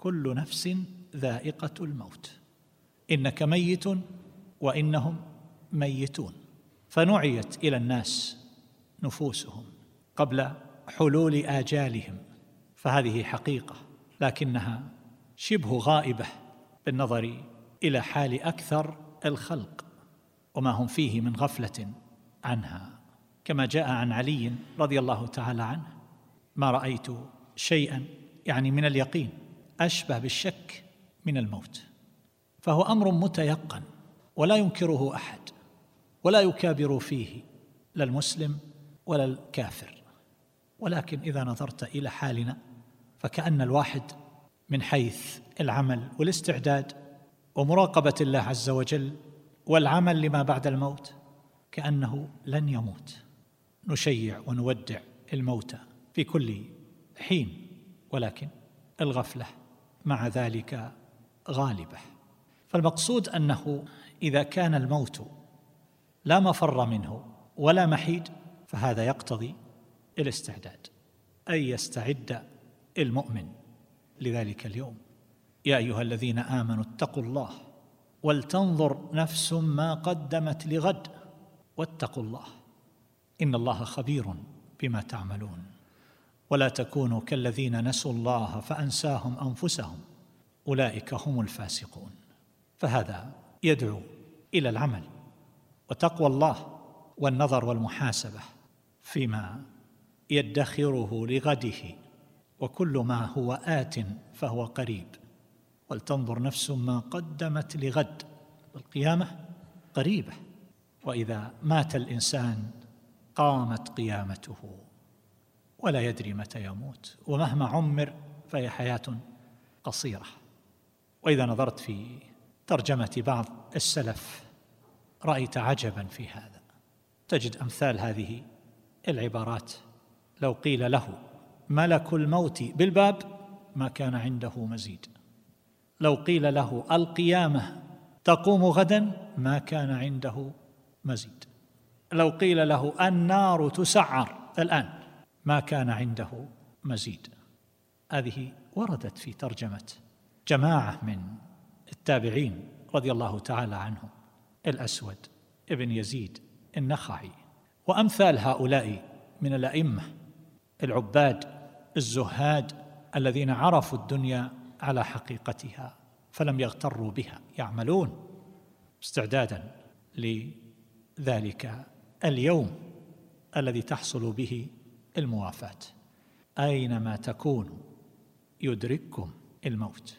كل نفس ذائقة الموت. إنك ميت وإنهم ميتون. فنعيت إلى الناس نفوسهم قبل حلول آجالهم. فهذه حقيقة لكنها شبه غائبة بالنظر إلى حال أكثر الخلق وما هم فيه من غفلة عنها. كما جاء عن علي رضي الله تعالى عنه ما رأيت شيئا يعني من اليقين أشبه بالشك من الموت. فهو أمر متيقن ولا ينكره أحد ولا يكابر فيه لا المسلم ولا الكافر. ولكن إذا نظرت إلى حالنا فكأن الواحد من حيث العمل والاستعداد ومراقبة الله عز وجل والعمل لما بعد الموت كأنه لن يموت. نشيع ونودع الموتى في كل حين ولكن الغفلة مع ذلك غالبة. فالمقصود أنه إذا كان الموت لا مفر منه ولا محيد فهذا يقتضي الاستعداد. ان يستعد المؤمن لذلك اليوم. يا أيها الذين آمنوا اتقوا الله ولتنظر نفس ما قدمت لغد. واتقوا الله. إن الله خبير بما تعملون. ولا تكونوا كالذين نسوا الله فأنساهم أنفسهم. أولئك هم الفاسقون. فهذا يدعو إلى العمل وتقوى الله والنظر والمحاسبة فيما يدخره لغده. وكل ما هو آت فهو قريب. ولتنظر نفس ما قدمت لغد. القيامه قريبة. وإذا مات الإنسان قامت قيامته. ولا يدري متى يموت ومهما عمر فهي حياة قصيرة. وإذا نظرت في ترجمة بعض السلف رأيت عجبا في هذا. تجد أمثال هذه العبارات. لو قيل له ملك الموت بالباب ما كان عنده مزيد. لو قيل له القيامة تقوم غدا ما كان عنده مزيد. لو قيل له النار تسعر الآن ما كان عنده مزيد. هذه وردت في ترجمة جماعة من التابعين رضي الله تعالى عنهم. الأسود ابن يزيد النخعي. وأمثال هؤلاء من الأئمة العباد الزهاد الذين عرفوا الدنيا على حقيقتها فلم يغتروا بها يعملون استعدادا لذلك اليوم الذي تحصل به الموافاة. أينما تكونوا يدرككم الموت.